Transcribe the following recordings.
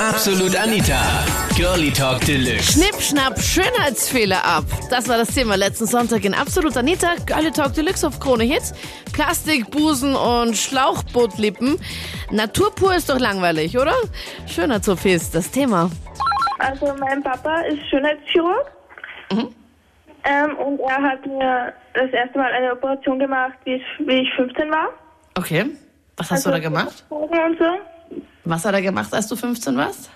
Absolut Anita. Girlie Talk Deluxe. Schnipp, schnapp, Schönheitsfehler ab. Das war das Thema letzten Sonntag in Absolut Anita. Girlie Talk Deluxe auf Krone Hits. Plastik, Busen und Schlauchbootlippen. Naturpur ist doch langweilig, oder? Schönheits-OP ist das Thema. Also mein Papa ist Schönheitschirurg ähm, und er hat mir das erste Mal eine Operation gemacht, wie ich, wie ich 15 war. Okay. Was hast du da gemacht? Und so. Was hat er gemacht, als du 15 warst?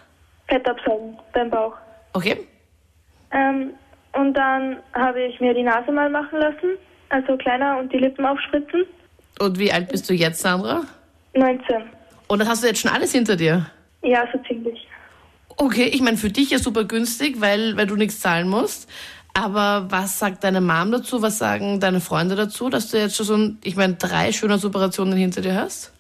Fett absaugen beim Bauch. Okay. Ähm, und dann habe ich mir die Nase mal machen lassen, also kleiner und die Lippen aufspritzen. Und wie alt bist du jetzt, Sandra? 19. Und das hast du jetzt schon alles hinter dir? Ja, so ziemlich. Okay, ich meine, für dich ja super günstig, weil, weil du nichts zahlen musst. Aber was sagt deine Mom dazu? Was sagen deine Freunde dazu, dass du jetzt schon so, ein, ich meine, drei Schönheitsoperationen hinter dir hast?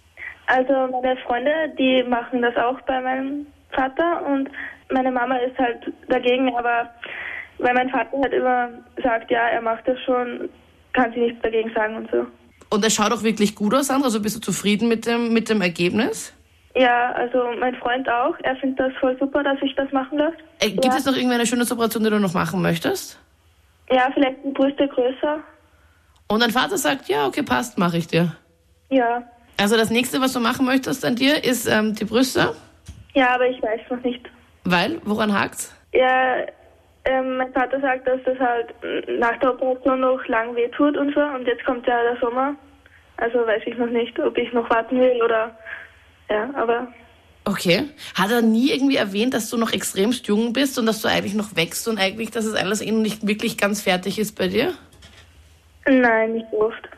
Also meine Freunde, die machen das auch bei meinem Vater und meine Mama ist halt dagegen, aber weil mein Vater halt immer sagt, ja, er macht das schon, kann sie nichts dagegen sagen und so. Und es schaut auch wirklich gut aus, Sandra. Also bist du zufrieden mit dem, mit dem Ergebnis? Ja, also mein Freund auch. Er findet das voll super, dass ich das machen lasse. Äh, gibt ja. es noch irgendeine Schönheitsoperation, die du noch machen möchtest? Ja, vielleicht die Brüste größer. Und dein Vater sagt, ja, okay, passt, mache ich dir. Ja. Also das nächste, was du machen möchtest an dir, ist ähm, die Brüste. Ja, aber ich weiß noch nicht. Weil, woran hakt's? Ja, ähm, mein Vater sagt, dass das halt nach der Operation noch lang wehtut und so. Und jetzt kommt ja der Sommer. Also weiß ich noch nicht, ob ich noch warten will oder... Ja, aber... Okay. Hat er nie irgendwie erwähnt, dass du noch extremst jung bist und dass du eigentlich noch wächst und eigentlich, dass es alles eh noch nicht wirklich ganz fertig ist bei dir? Nein, nicht oft.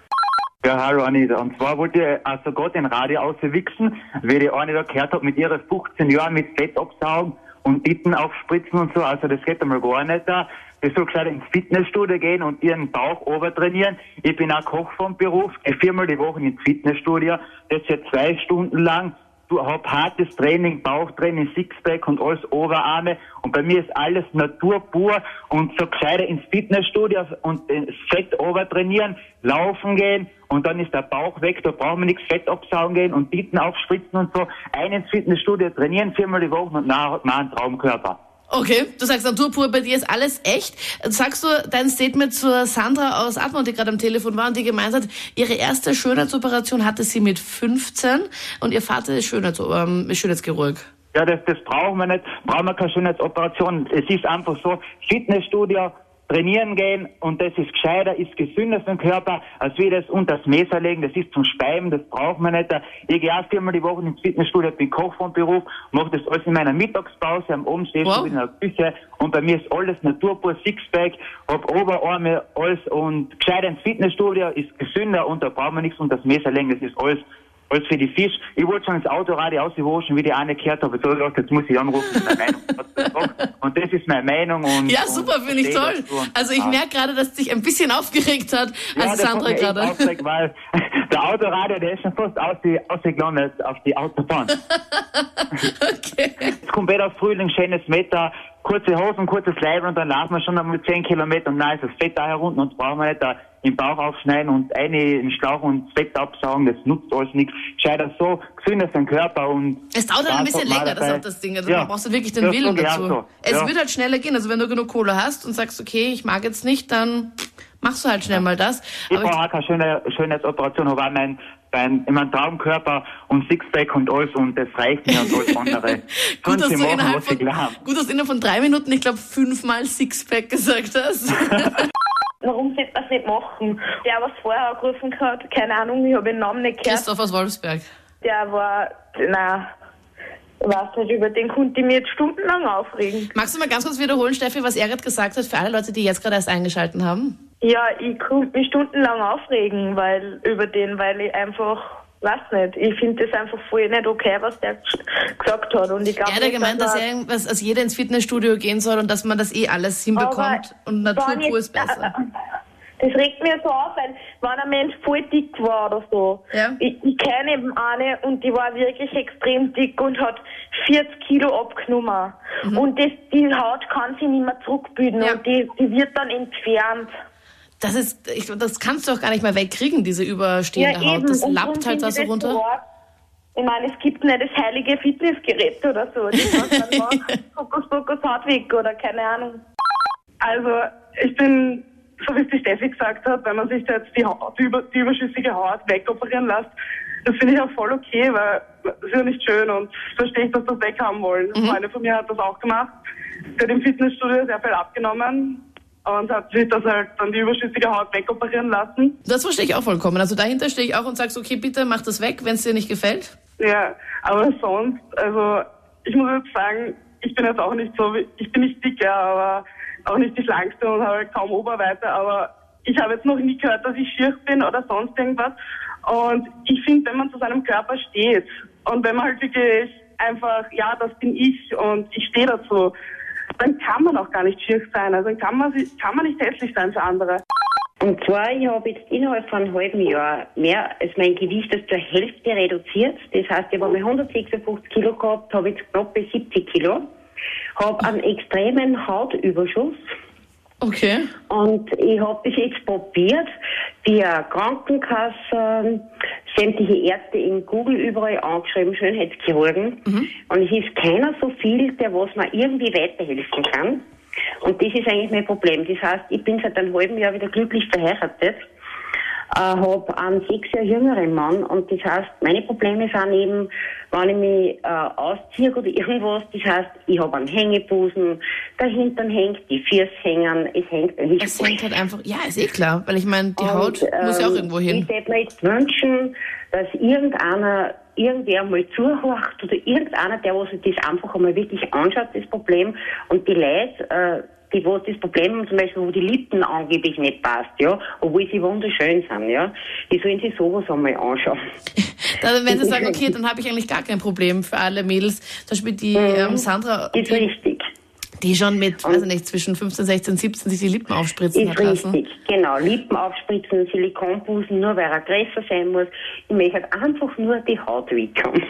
Ja, hallo Anita. Und zwar wollte ich also gerade den Radio auswichsen, weil die eine da gehört hat mit ihren 15 Jahren mit Fett absaugen und Titten aufspritzen und so. Also das geht einmal gar nicht da. Ich soll gescheit ins Fitnessstudio gehen und ihren Bauch obertrainieren. Ich bin auch Koch vom Beruf, viermal die Woche ins Fitnessstudio. Das jetzt zwei Stunden lang. Du hab hartes Training, Bauchtraining, Sixpack und alles Oberarme. Und bei mir ist alles Natur pur und so gescheiter ins Fitnessstudio und das Fett obertrainieren, laufen gehen und dann ist der Bauch weg, da brauchen wir nichts Fett absaugen gehen und Titten aufspritzen und so. Ein ins Fitnessstudio trainieren, viermal die Woche und nachher hat man einen Traumkörper. Okay, du sagst Naturpur, bei dir ist alles echt. Sagst du dein Statement zur Sandra aus Atmund, die gerade am Telefon war und die gemeint hat, ihre erste Schönheitsoperation hatte sie mit 15 und ihr Vater ist Schönheits ähm, Schönheitschirurg. Ja, das, das brauchen wir nicht, brauchen wir keine Schönheitsoperation. Es ist einfach so, Fitnessstudio, trainieren gehen und das ist gescheiter, ist gesünder für den Körper, als wie das unter das Messer legen, das ist zum Speiben, das braucht man nicht. Ich gehe auch viermal die Woche ins Fitnessstudio, bin Koch vom Beruf, mache das alles in meiner Mittagspause, am Abend stehe ich Wow. in der Küche und bei mir ist alles naturpur, Sixpack, hab Oberarme, alles und gescheiter ins Fitnessstudio ist gesünder und da braucht man nichts unter das Messer legen, das ist alles alles für die Fisch. Ich wollte schon ins Autoradio auswaschen, wie die eine gehört habe. So gedacht, jetzt muss ich anrufen. Und das ist meine Meinung. Und, Ja, super, finde ich toll. Also ich merke gerade, dass dich ein bisschen aufgeregt hat, Ja, als Sandra gerade. aufgeregt, weil der Autoradio, der ist schon fast ausge- ausgelandet auf die Autobahn. Okay. Jetzt kommt wieder Frühling, schönes Wetter, kurze Hosen, kurzes Leib und dann laufen wir schon einmal 10 Kilometer und dann ist das Fett da herunter und brauchen wir nicht da im Bauch aufschneiden und eine im Schlauch und das Fett absaugen, das nutzt alles nichts. Scheiter so gesünder für den Körper und Es dauert halt ein bisschen länger, das ist auch das Ding. Also Ja. man brauchst du wirklich den Willen dazu. so. Es Ja. wird halt schneller gehen. Also wenn du genug Kohle hast und sagst, okay, ich mag jetzt nicht, dann machst du halt schnell mal das. Ich Aber brauche auch keine schöne Schönheitsoperation, habe auch mein, mein, mein Traumkörper und Sixpack und alles und das reicht mir und alles andere. gut, dass machen, innerhalb was von, gut, dass du innerhalb von drei Minuten, ich glaube, fünfmal Sixpack gesagt hast. Warum sollte man es nicht machen? Der, was vorher angerufen hat, keine Ahnung, ich habe den Namen nicht gehört. Christoph aus Wolfsberg. Der war, na, weiß nicht, über den konnte ich mich jetzt stundenlang aufregen. Magst du mal ganz kurz wiederholen, Steffi, was er gerade gesagt hat für alle Leute, die jetzt gerade erst eingeschalten haben? Ja, ich konnte mich stundenlang aufregen, weil, über den, weil ich einfach, weiß nicht, ich finde das einfach voll nicht okay, was der gesagt hat. Und ich glaub Er hat ja gemeint, dass er- irgendwas, dass jeder ins Fitnessstudio gehen soll und dass man das eh alles hinbekommt und jetzt- ist besser. Das regt mir so auf, weil wenn ein Mensch voll dick war oder so, Ja. ich, ich kenne eben eine und die war wirklich extrem dick und hat 40 Kilo abgenommen. Und das, die Haut kann sich nicht mehr zurückbilden Mhm. Ja. und die, die wird dann entfernt. Das ist, ich, das kannst du auch gar nicht mehr wegkriegen, diese überstehende Haut. Das Und lappt halt da so runter. arg. Ich meine, es gibt nicht das heilige Fitnessgerät oder so. Das Fokus, Fokus, Haut weg oder keine Ahnung. Also ich bin, so wie es die Steffi gesagt hat, wenn man sich da jetzt die, Haut, die, über, die überschüssige Haut wegoperieren lässt, das finde ich auch voll okay, weil das ist ja nicht schön und verstehe ich, dass das weg haben wollen. Mhm. Eine von mir hat das auch gemacht. Sie hat im Fitnessstudio sehr viel abgenommen und hat sich das halt dann die überschüssige Haut wegoperieren lassen. Das verstehe ich auch vollkommen. Also dahinter stehe ich auch und sagst, okay, bitte mach das weg, wenn es dir nicht gefällt. Ja, aber sonst, also ich muss jetzt sagen, ich bin jetzt auch nicht so, ich bin nicht dick, ja, aber auch nicht die schlankste und habe kaum Oberweite, aber ich habe jetzt noch nie gehört, dass ich schier bin oder sonst irgendwas. Und ich finde, wenn man zu seinem Körper steht und wenn man halt wirklich einfach, ja, das bin ich und ich stehe dazu, dann kann man auch gar nicht schier sein. Also dann kann man, kann man nicht hässlich sein für andere. Und zwar, ich habe jetzt innerhalb von einem halben Jahr mehr als mein Gewicht das zur Hälfte reduziert. Das heißt, ich habe mal 156 Kilo gehabt, habe jetzt knapp bei 70 Kilo, habe einen extremen Hautüberschuss Okay. und ich habe bis jetzt probiert, die Krankenkassen, sämtliche Ärzte in Google überall angeschrieben, Schönheitschirurgen. Und es ist keiner so viel, der was mir irgendwie weiterhelfen kann. Und das ist eigentlich mein Problem. Das heißt, ich bin seit einem halben Jahr wieder glücklich verheiratet, äh, habe einen sechs Jahre jüngeren Mann und das heißt, meine Probleme sind eben, wenn ich mich äh, ausziehe oder irgendwas, das heißt, ich habe einen Hängebusen, der Hintern hängt, die Füße hängen, es hängt ein Es hängt halt einfach, ja, ist eh klar, weil ich meine, die und, Haut muss ja auch ähm, irgendwo hin. Ich würde mir jetzt wünschen, dass irgendeiner, irgendwer mal zuhört oder irgendeiner, der was sich das einfach einmal wirklich anschaut, das Problem, und die Leute, äh, die wo das Problem zum Beispiel, wo die Lippen angeblich nicht passt, ja, obwohl sie wunderschön sind, ja, die sollen sich sowas einmal anschauen. Dann, wenn sie sagen, okay, dann habe ich eigentlich gar kein Problem für alle Mädels. Zum Beispiel die ähm, Sandra, Ist die, richtig. Die schon mit, weiß ich nicht, zwischen 15, 16, 17 sich die Lippen aufspritzen Ist hat lassen. richtig, genau. Lippen aufspritzen, Silikonbusen, nur weil er größer sein muss. Ich möchte halt einfach nur die Haut weghaben.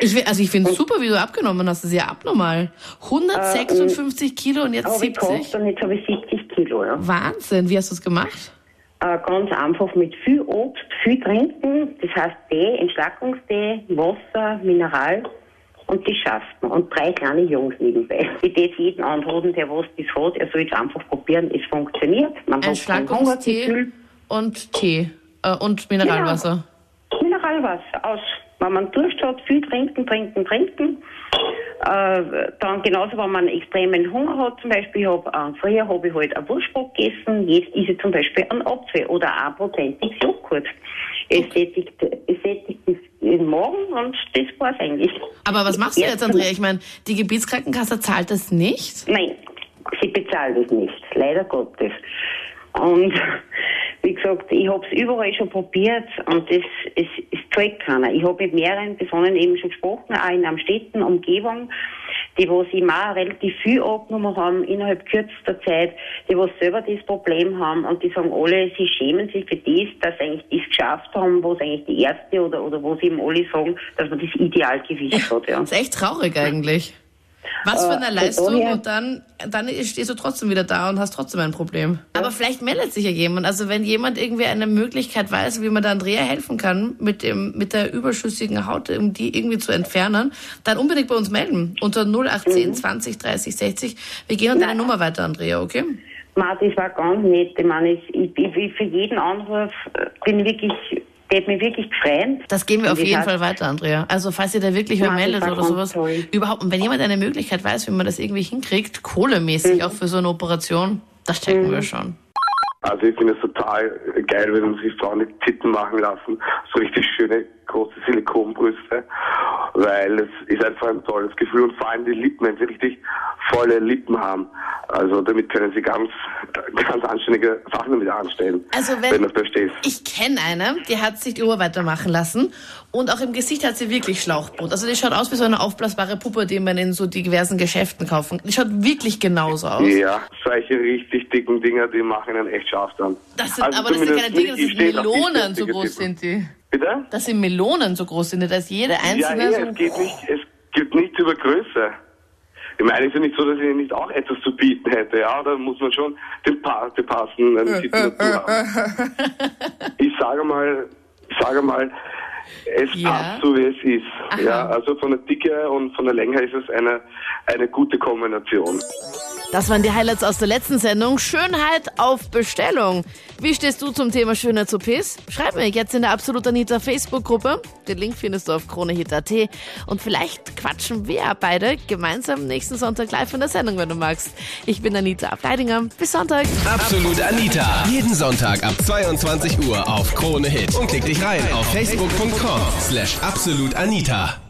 Ich, also ich finde es super, wie du abgenommen hast. Das ist ja abnormal. 156 Kilo und jetzt Habe ich gehabt 70. und jetzt habe ich 70 Kilo, ja. Wahnsinn, wie hast du es gemacht? Äh, ganz einfach mit viel Obst, viel trinken, das heißt Tee, Entschlackungstee, Wasser, Mineral und das schafft man. Und drei kleine Jungs nebenbei. Ich das jeden anraten, der was das hat, er soll es einfach probieren, es funktioniert. Man Ein hat und Tee äh, und Mineralwasser. Mineralwasser aus. Wenn man Durst hat, viel trinken, trinken, trinken. Äh, dann genauso, wenn man extremen Hunger hat, zum Beispiel, hab, äh, früher habe ich halt einen Wurstbrot gegessen, jetzt esse ich zum Beispiel einen Apfel oder ein prozentiges Joghurt. Es sättigt, es sättigt Magen und das war's eigentlich. Aber was machst du jetzt, Andrea? Ich meine, die Gebietskrankenkasse zahlt das nicht. Nein, sie bezahlt es nicht, leider Gottes. Und wie gesagt, ich habe es überall schon probiert und es, es, es zahlt keiner. Ich habe mit mehreren Personen eben schon gesprochen, auch in Städten Umgebung, die wo sie mal relativ viel abgenommen haben innerhalb kürzester Zeit, die wo selber das Problem haben und die sagen alle, sie schämen sich für das, dass sie eigentlich das geschafft haben, was eigentlich die Ärzte oder, oder wo sie eben alle sagen, dass man das Idealgewicht hat. Ja. Das ist echt traurig eigentlich. Was für eine Äh, Leistung daher- und dann, dann stehst du trotzdem wieder da und hast trotzdem ein Problem. Aber vielleicht meldet sich ja jemand. Also wenn jemand irgendwie eine Möglichkeit weiß, wie man der Andrea helfen kann, mit dem, mit der überschüssigen Haut, um die irgendwie zu entfernen, dann unbedingt bei uns melden. Unter 0810 20 30 60. Wir gehen an deine Nummer weiter, Andrea, okay? Ma, das war ganz nett. Ich meine, ich, ich, ich für jeden Anruf äh, bin wirklich, der hat mich wirklich gefreut. Das gehen wir auf jeden Fall weiter, Andrea. Also falls ihr da wirklich wer das meldet oder sowas. toll. Überhaupt, und wenn jemand eine Möglichkeit weiß, wie man das irgendwie hinkriegt, kohlemäßig auch für so eine Operation, das checken wir schon. Also ich finde es total geil, wenn sich Frauen die Titten machen lassen, so richtig schöne große Silikonbrüste, weil es ist einfach ein tolles Gefühl und vor allem die Lippen, wenn sie richtig volle Lippen haben. Also damit können sie ganz, ganz anständige Sachen damit anstellen, Also wenn wenn du verstehst. ich kenne eine, die hat sich die Oberweite machen lassen und auch im Gesicht hat sie wirklich Schlauchboot. Also die schaut aus wie so eine aufblasbare Puppe, die man in so diversen Geschäften kaufen. kann. Die schaut wirklich genauso aus. Ja, solche richtig dicken Dinger, die machen einen echt scharf dann. Das sind, Also aber das sind keine zumindest Dinge, das sind Melonen, so groß sind die. Bitte? Das sind Melonen, so groß sind die. Da ist jede Ja, einzelne eh, so es geht nicht, es geht nicht über Größe. Ich meine, es ist ja nicht so, dass ich nicht auch etwas zu bieten hätte, ja, da muss man schon den, pa den passenden Titel dazu haben. Ich sage mal, ich sage mal, Es Ja. passt so, wie es ist. Aha. Ja, also von der Dicke und von der Länge ist es eine, eine gute Kombination. Das waren die Highlights aus der letzten Sendung. Schönheit auf Bestellung. Wie stehst du zum Thema Schönheits-OPs? Schreib mir jetzt in der Absolut Anita Facebook-Gruppe. Den Link findest du auf kronehit.at. Und vielleicht quatschen wir beide gemeinsam nächsten Sonntag live in der Sendung, wenn du magst. Ich bin Anita Ableidinger. Bis Sonntag. Absolut Anita. Jeden Sonntag ab 22 Uhr auf Krone Hit. Und klick dich rein auf facebook.com slash absolutanita.